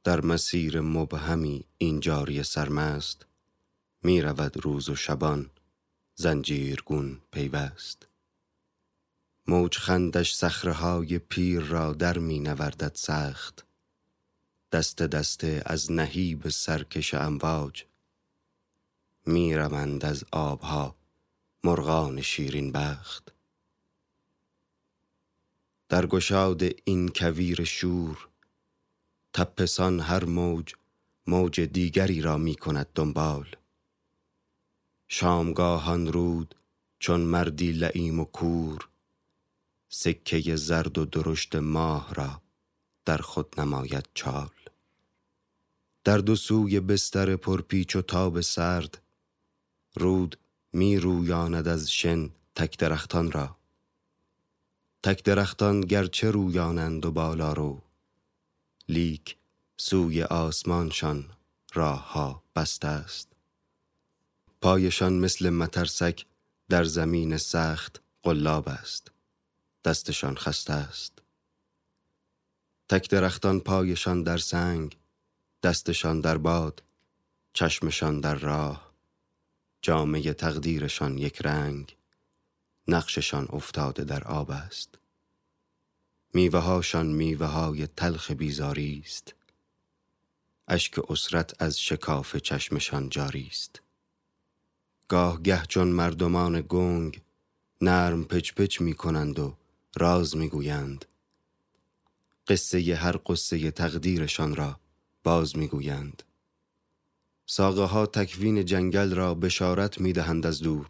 در مسیر مبهمی این جاری سرمست. می رود روز و شبان زنجیرگون پیوست. موج خندش سخرهای پیر را در می نوردد سخت. دست دسته از نهیب سرکش امواج. می روند از آبها مرغان شیرین بخت. در گشاد این کویر شور تپسان هر موج موج دیگری را می کند دنبال. شامگاهان رود چون مردی لعیم و کور سکه زرد و درشت ماه را در خود نماید چال. در دو سوی بستر پرپیچ و تاب سرد رود می رویاند از شن تک درختان را. تک درختان گرچه رویانند و بالا رو لیک سوی آسمانشان راه ها بسته است. پایشان مثل مترسک در زمین سخت قلاب است. دستشان خسته است. تک درختان پایشان در سنگ دستشان در باد چشمشان در راه. جامعه تقدیرشان یک رنگ. نقششان افتاده در آب است. میوهاشان میوه های تلخ بیزاری است. اشک اسرت از شکاف چشمشان جاری است. گاه گه چون مردمان گنگ نرم پچ پچ می کنند و راز می گویند قصه هر قصه تقدیرشان را باز می گویند ساقه ها تکوین جنگل را بشارت می دهند از دور.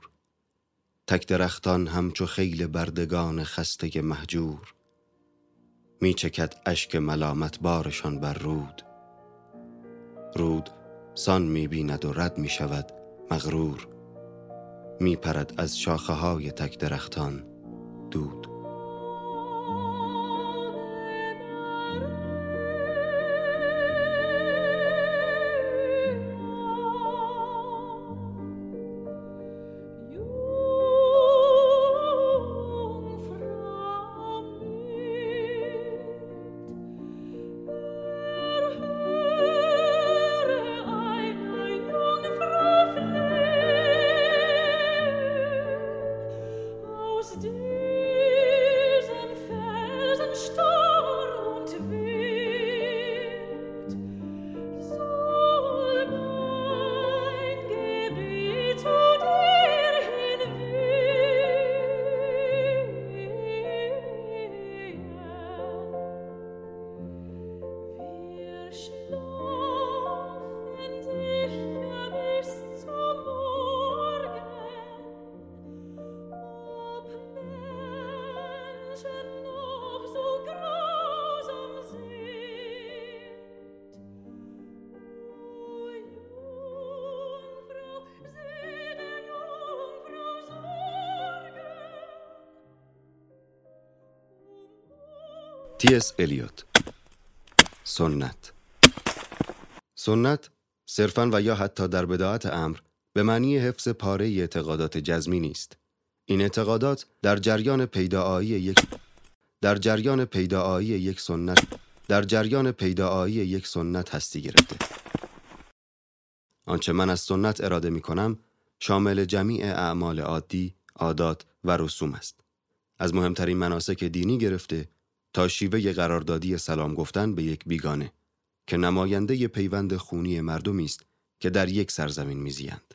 تک درختان همچو خیل بردگان خسته محجور می چکد اشک ملامت بارشان بر رود. رود سان می بیند و رد می شود مغرور. می پرد از شاخه های تک درختان دود. تیس الیوت سنت سنت صرفا و یا حتی در بداعت امر به معنی حفظ پاره اعتقادات جزمی نیست. این اعتقادات در جریان پیدایی یک در جریان پیدایی یک سنت در جریان پیدایی یک سنت هستی گرفته. آنچه من از سنت اراده می کنم شامل جمیع اعمال عادی، عادات و رسوم است. از مهمترین مناسک دینی گرفته تا شیوه قراردادی سلام گفتن به یک بیگانه که نماینده پیوند خونی مردمی است که در یک سرزمین میزیند.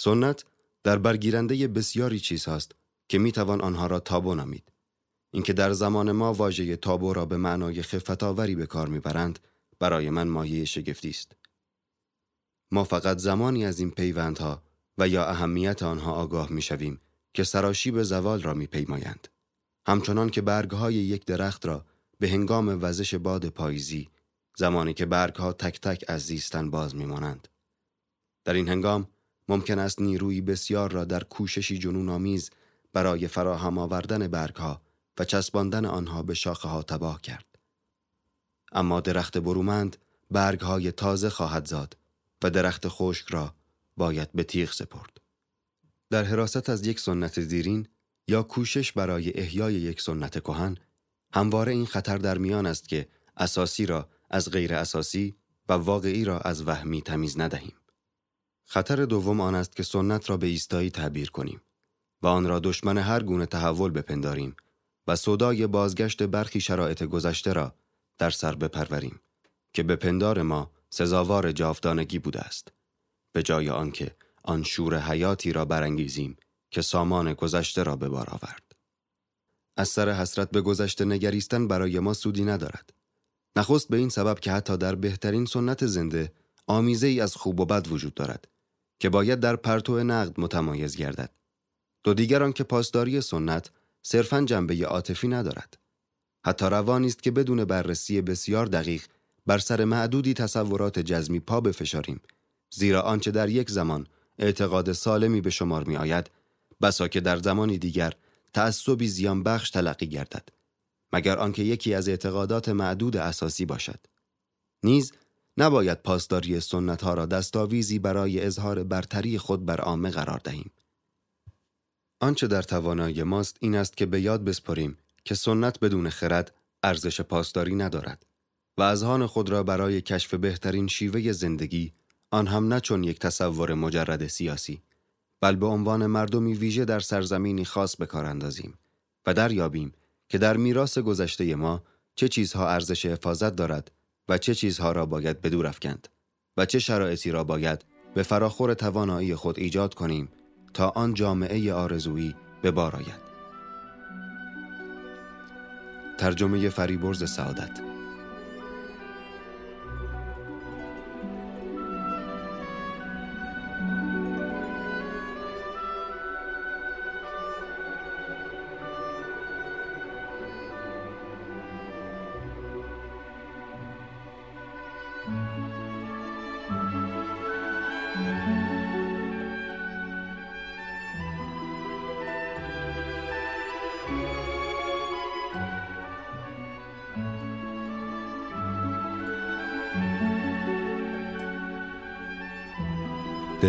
سنت در برگیرنده بسیاری چیز هست که می‌توان آنها را تابو نامید. اینکه در زمان ما واژه تابو را به معنای خفتاوری به کار می‌برند برای من مایه شگفتی است. ما فقط زمانی از این پیوندها و یا اهمیت آنها آگاه می‌شویم که سراشی به زوال را میپیمایند. همچنان که برگهای یک درخت را به هنگام وزش باد پاییزی زمانی که برگها تک تک از زیستن باز میمانند. در این هنگام ممکن است نیروی بسیار را در کوششی جنون آمیز برای فراهم آوردن برگها و چسباندن آنها به شاخه ها تباه کرد. اما درخت برومند برگهای تازه خواهد زاد و درخت خشک را باید به تیغ سپرد. در حراست از یک سنت زیرین یا کوشش برای احیای یک سنت کهن همواره این خطر در میان است که اساسی را از غیر اساسی و واقعی را از وهمی تمیز ندهیم. خطر دوم آن است که سنت را به ایستایی تعبیر کنیم و آن را دشمن هر گونه تحول بپنداریم و صدای بازگشت برخی شرایط گذشته را در سر بپروریم که به پندار ما سزاوار جاودانگی بوده است به جای آنکه آن شور حیاتی را برانگیزیم که سامان گذشته را به بار آورد. از سر حسرت به گذشته نگریستن برای ما سودی ندارد. نخست به این سبب که حتی در بهترین سنت زنده آمیزه ای از خوب و بد وجود دارد که باید در پرتو نقد متمایز گردد. دو دیگر که پاسداری سنت صرفا جنبه عاطفی ندارد. حتی روانی است که بدون بررسی بسیار دقیق بر سر معدودی تصورات جزمی پا بفشاریم زیرا آنچه در یک زمان اعتقاد سالمی به شمار می آید بسا که در زمانی دیگر تعصبی زیان بخش تلقی گردد مگر آنکه یکی از اعتقادات معدود اساسی باشد. نیز نباید پاسداری سنت ها را دستاویزی برای اظهار برتری خود بر عامه قرار دهیم. آنچه در توانایی ماست این است که به یاد بسپریم که سنت بدون خرد ارزش پاسداری ندارد و اذهان خود را برای کشف بهترین شیوه زندگی آن هم نه چون یک تصور مجرد سیاسی. بل به عنوان مردمی ویژه در سرزمینی خاص به کار اندازیم و دریابیم که در میراث گذشته ما چه چیزها ارزش حفاظت دارد و چه چیزها را باید بدور افکند و چه شرایطی را باید به فراخور توانایی خود ایجاد کنیم تا آن جامعه آرزویی به بار آید. ترجمه فریبرز سعادت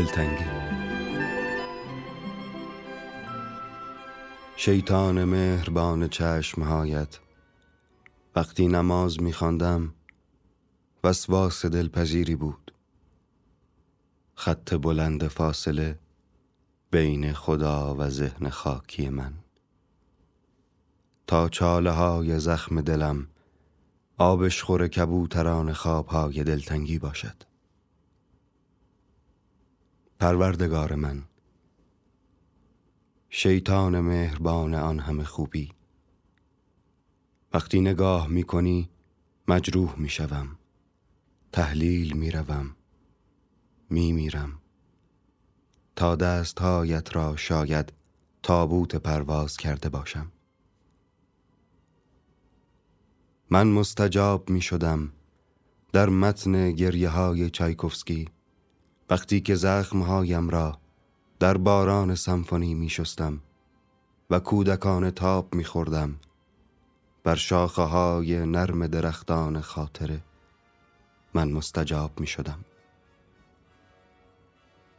دلتنگی. شیطان مهربان چشمهایت وقتی نماز میخواندم وسواس دلپذیری بود. خط بلند فاصله بین خدا و ذهن خاکی من. تا چاله های زخم دلم آبش خور کبوتران خواب های دلتنگی باشد. پروردگار من شیطان مهربان آن همه خوبی. وقتی نگاه می کنی مجروح می شوم تحلیل می روم می میرم تا دستهایت را شاید تابوت پرواز کرده باشم. من مستجاب می شدم در متن گریه های چایکوفسکی. وقتی که زخمهایم را در باران سمفونی می شستم و کودکان تاب می خوردم بر شاخه های نرم درختان خاطره من مستجاب می شدم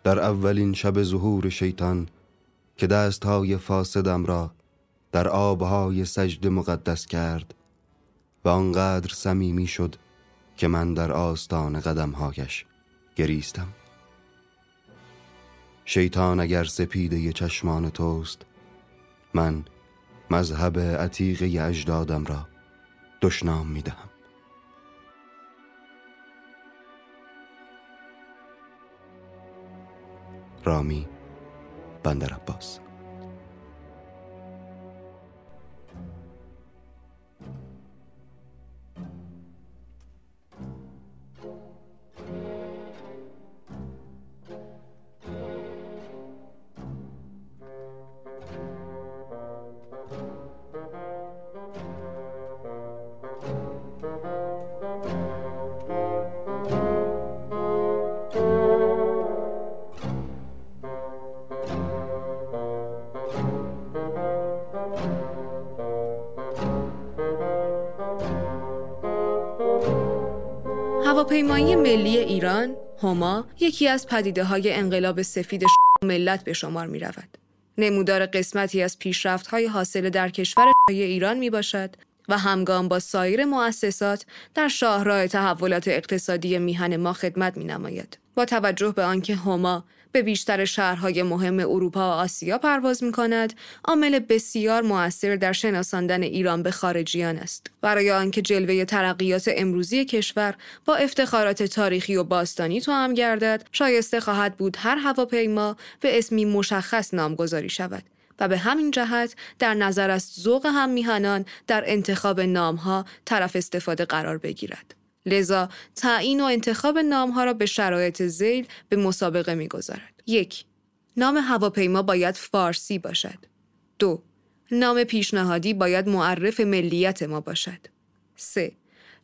در اولین شب ظهور شیطان که دستهای فاسدم را در آبهای سجد مقدس کرد و آنقدر صمیمی شد که من در آستان قدمهایش گریستم. شیطان اگر سپیده چشمان توست من مذهب عتیقه اجدادم را دشنام می دهم. رامی بندر عباس ملی ایران هما یکی از پدیده های انقلاب سفید ملت به شمار می رود. نمودار قسمتی از پیشرفت های حاصل در کشور ایران می باشد و همگام با سایر مؤسسات در شاهراه تحولات اقتصادی میهن ما خدمت می نماید. با توجه به آنکه هما به بیشتر شهرهای مهم اروپا و آسیا پرواز می کند، عامل بسیار موثر در شناساندن ایران به خارجیان است. برای آنکه جلوه ترقیات امروزی کشور با افتخارات تاریخی و باستانی تو هم گردد، شایسته خواهد بود هر هواپیما به اسمی مشخص نامگذاری شود. و به همین جهت در نظر است ذوق هم میهنان در انتخاب نامها طرف استفاده قرار بگیرد. لذا تعیین و انتخاب نامها را به شرایط زیل به مسابقه می‌گذارد. یک نام هواپیما باید فارسی باشد. دو نام پیشنهادی باید معرف ملیت ما باشد. سه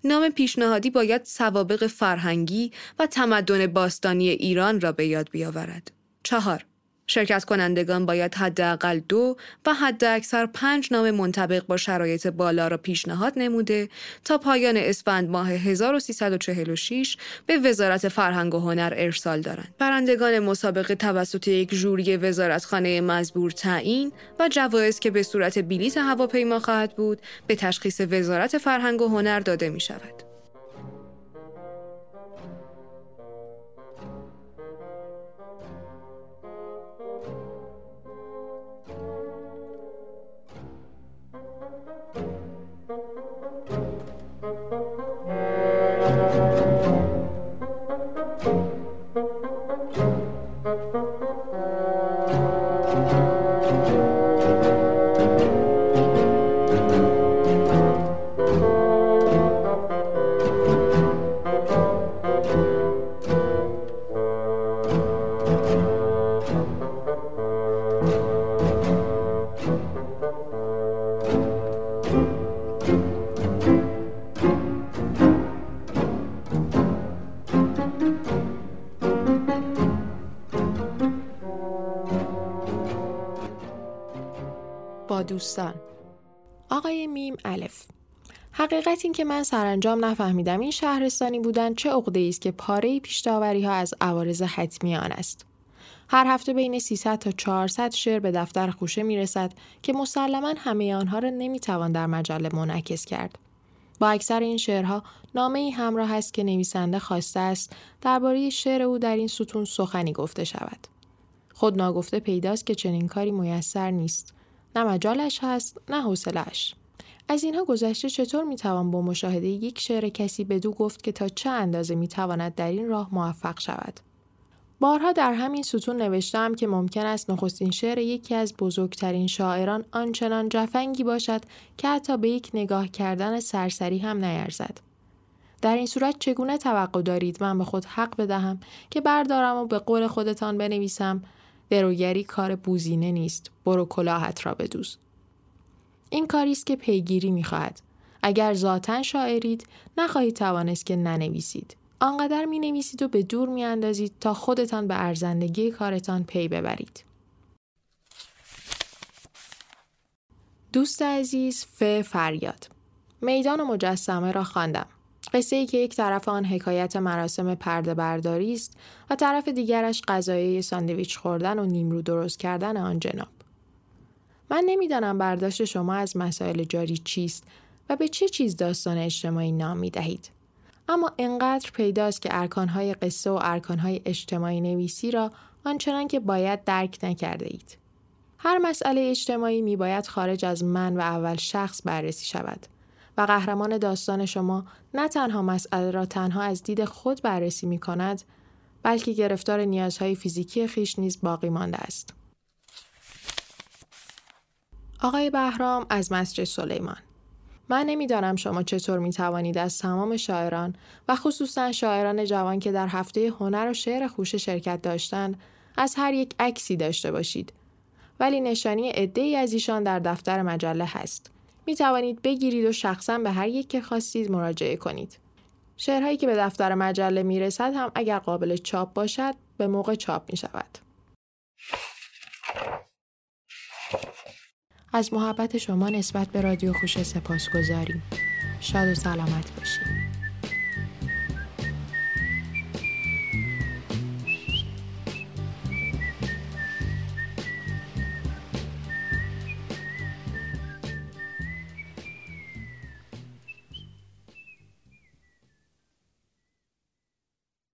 نام پیشنهادی باید سوابق فرهنگی و تمدن باستانی ایران را به یاد بیاورد. چهار شرکت کنندگان باید حداقل دو و حد اکثر پنج نام منطبق با شرایط بالا را پیشنهاد نموده تا پایان اسفند ماه 1346 به وزارت فرهنگ و هنر ارسال دارند. برندگان مسابقه توسط یک جوری وزارتخانه مزبور تعیین و جوایز که به صورت بلیت هواپیما خواهد بود به تشخیص وزارت فرهنگ و هنر داده می شود. Thank you. دوستان آقای میم الف حقیقت این که من سرانجام نفهمیدم این شهرستانی بودن چه عقده است که پاره پیشتاوری ها از عوارض حتمی آن است هر هفته بین 300 تا 400 شعر به دفتر خوشه می رسد که مسلما همه آنها را نمی توان در مجله منعکس کرد. با اکثر این شعرها نامه ای همراه است که نویسنده خواسته است درباره شعر او در این ستون سخنی گفته شود. خود ناگفته پیداست که چنین کاری میسر نیست. نه مجالش هست نه حوصلش از اینها گذشته چطور می‌توان با مشاهده یک شعر کسی بدو گفت که تا چه اندازه می‌تواند در این راه موفق شود بارها در همین ستون نوشتم که ممکن است نخستین شعر یکی از بزرگترین شاعران آنچنان جفنگی باشد که حتی به یک نگاه کردن سرسری هم نیرزد. در این صورت چگونه توقع دارید من به خود حق بدهم که بردارم و به قول خودتان بنویسم دروگری کار بوزینه نیست. برو کلاهت را بدوز. این کاری است که پیگیری می‌خواهد. اگر ذاتا شاعرید نخواهید توانست که ننویسید. آنقدر می نویسید و به دور می اندازید تا خودتان به ارزندگی کارتان پی ببرید. دوست عزیز ف فریاد. میدان و مجسمه را خواندم. قصه ای که یک طرف آن حکایت مراسم پرده برداری است و طرف دیگرش غذای ساندویچ خوردن و نیمرو درست کردن آن جناب. من نمی‌دانم برداشت شما از مسائل جاری چیست و به چه چیز داستان اجتماعی نام می دهید. اما انقدر پیداست که ارکانهای قصه و ارکانهای اجتماعی نویسی را آنچنان که باید درک نکرده اید. هر مسئله اجتماعی می باید خارج از من و اول شخص بررسی شود. و قهرمان داستان شما نه تنها مسئله را تنها از دید خود بررسی می کند بلکه گرفتار نیازهای فیزیکی خیش نیز باقی مانده است. آقای بهرام از مسجد سلیمان. من نمی‌دانم شما چطور می توانید از تمام شاعران و خصوصا شاعران جوان که در هفته هنر و شعر خوش شرکت داشتند از هر یک عکسی داشته باشید. ولی نشانی عدهای از ایشان در دفتر مجله هست. می توانید بگیرید و شخصا به هر یک که خواستید مراجعه کنید. شعرهایی که به دفتر مجله می رسد هم اگر قابل چاپ باشد به موقع چاپ می شود. از محبت شما نسبت به رادیو خوش سپاس گذاریم. شاد و سلامت باشید.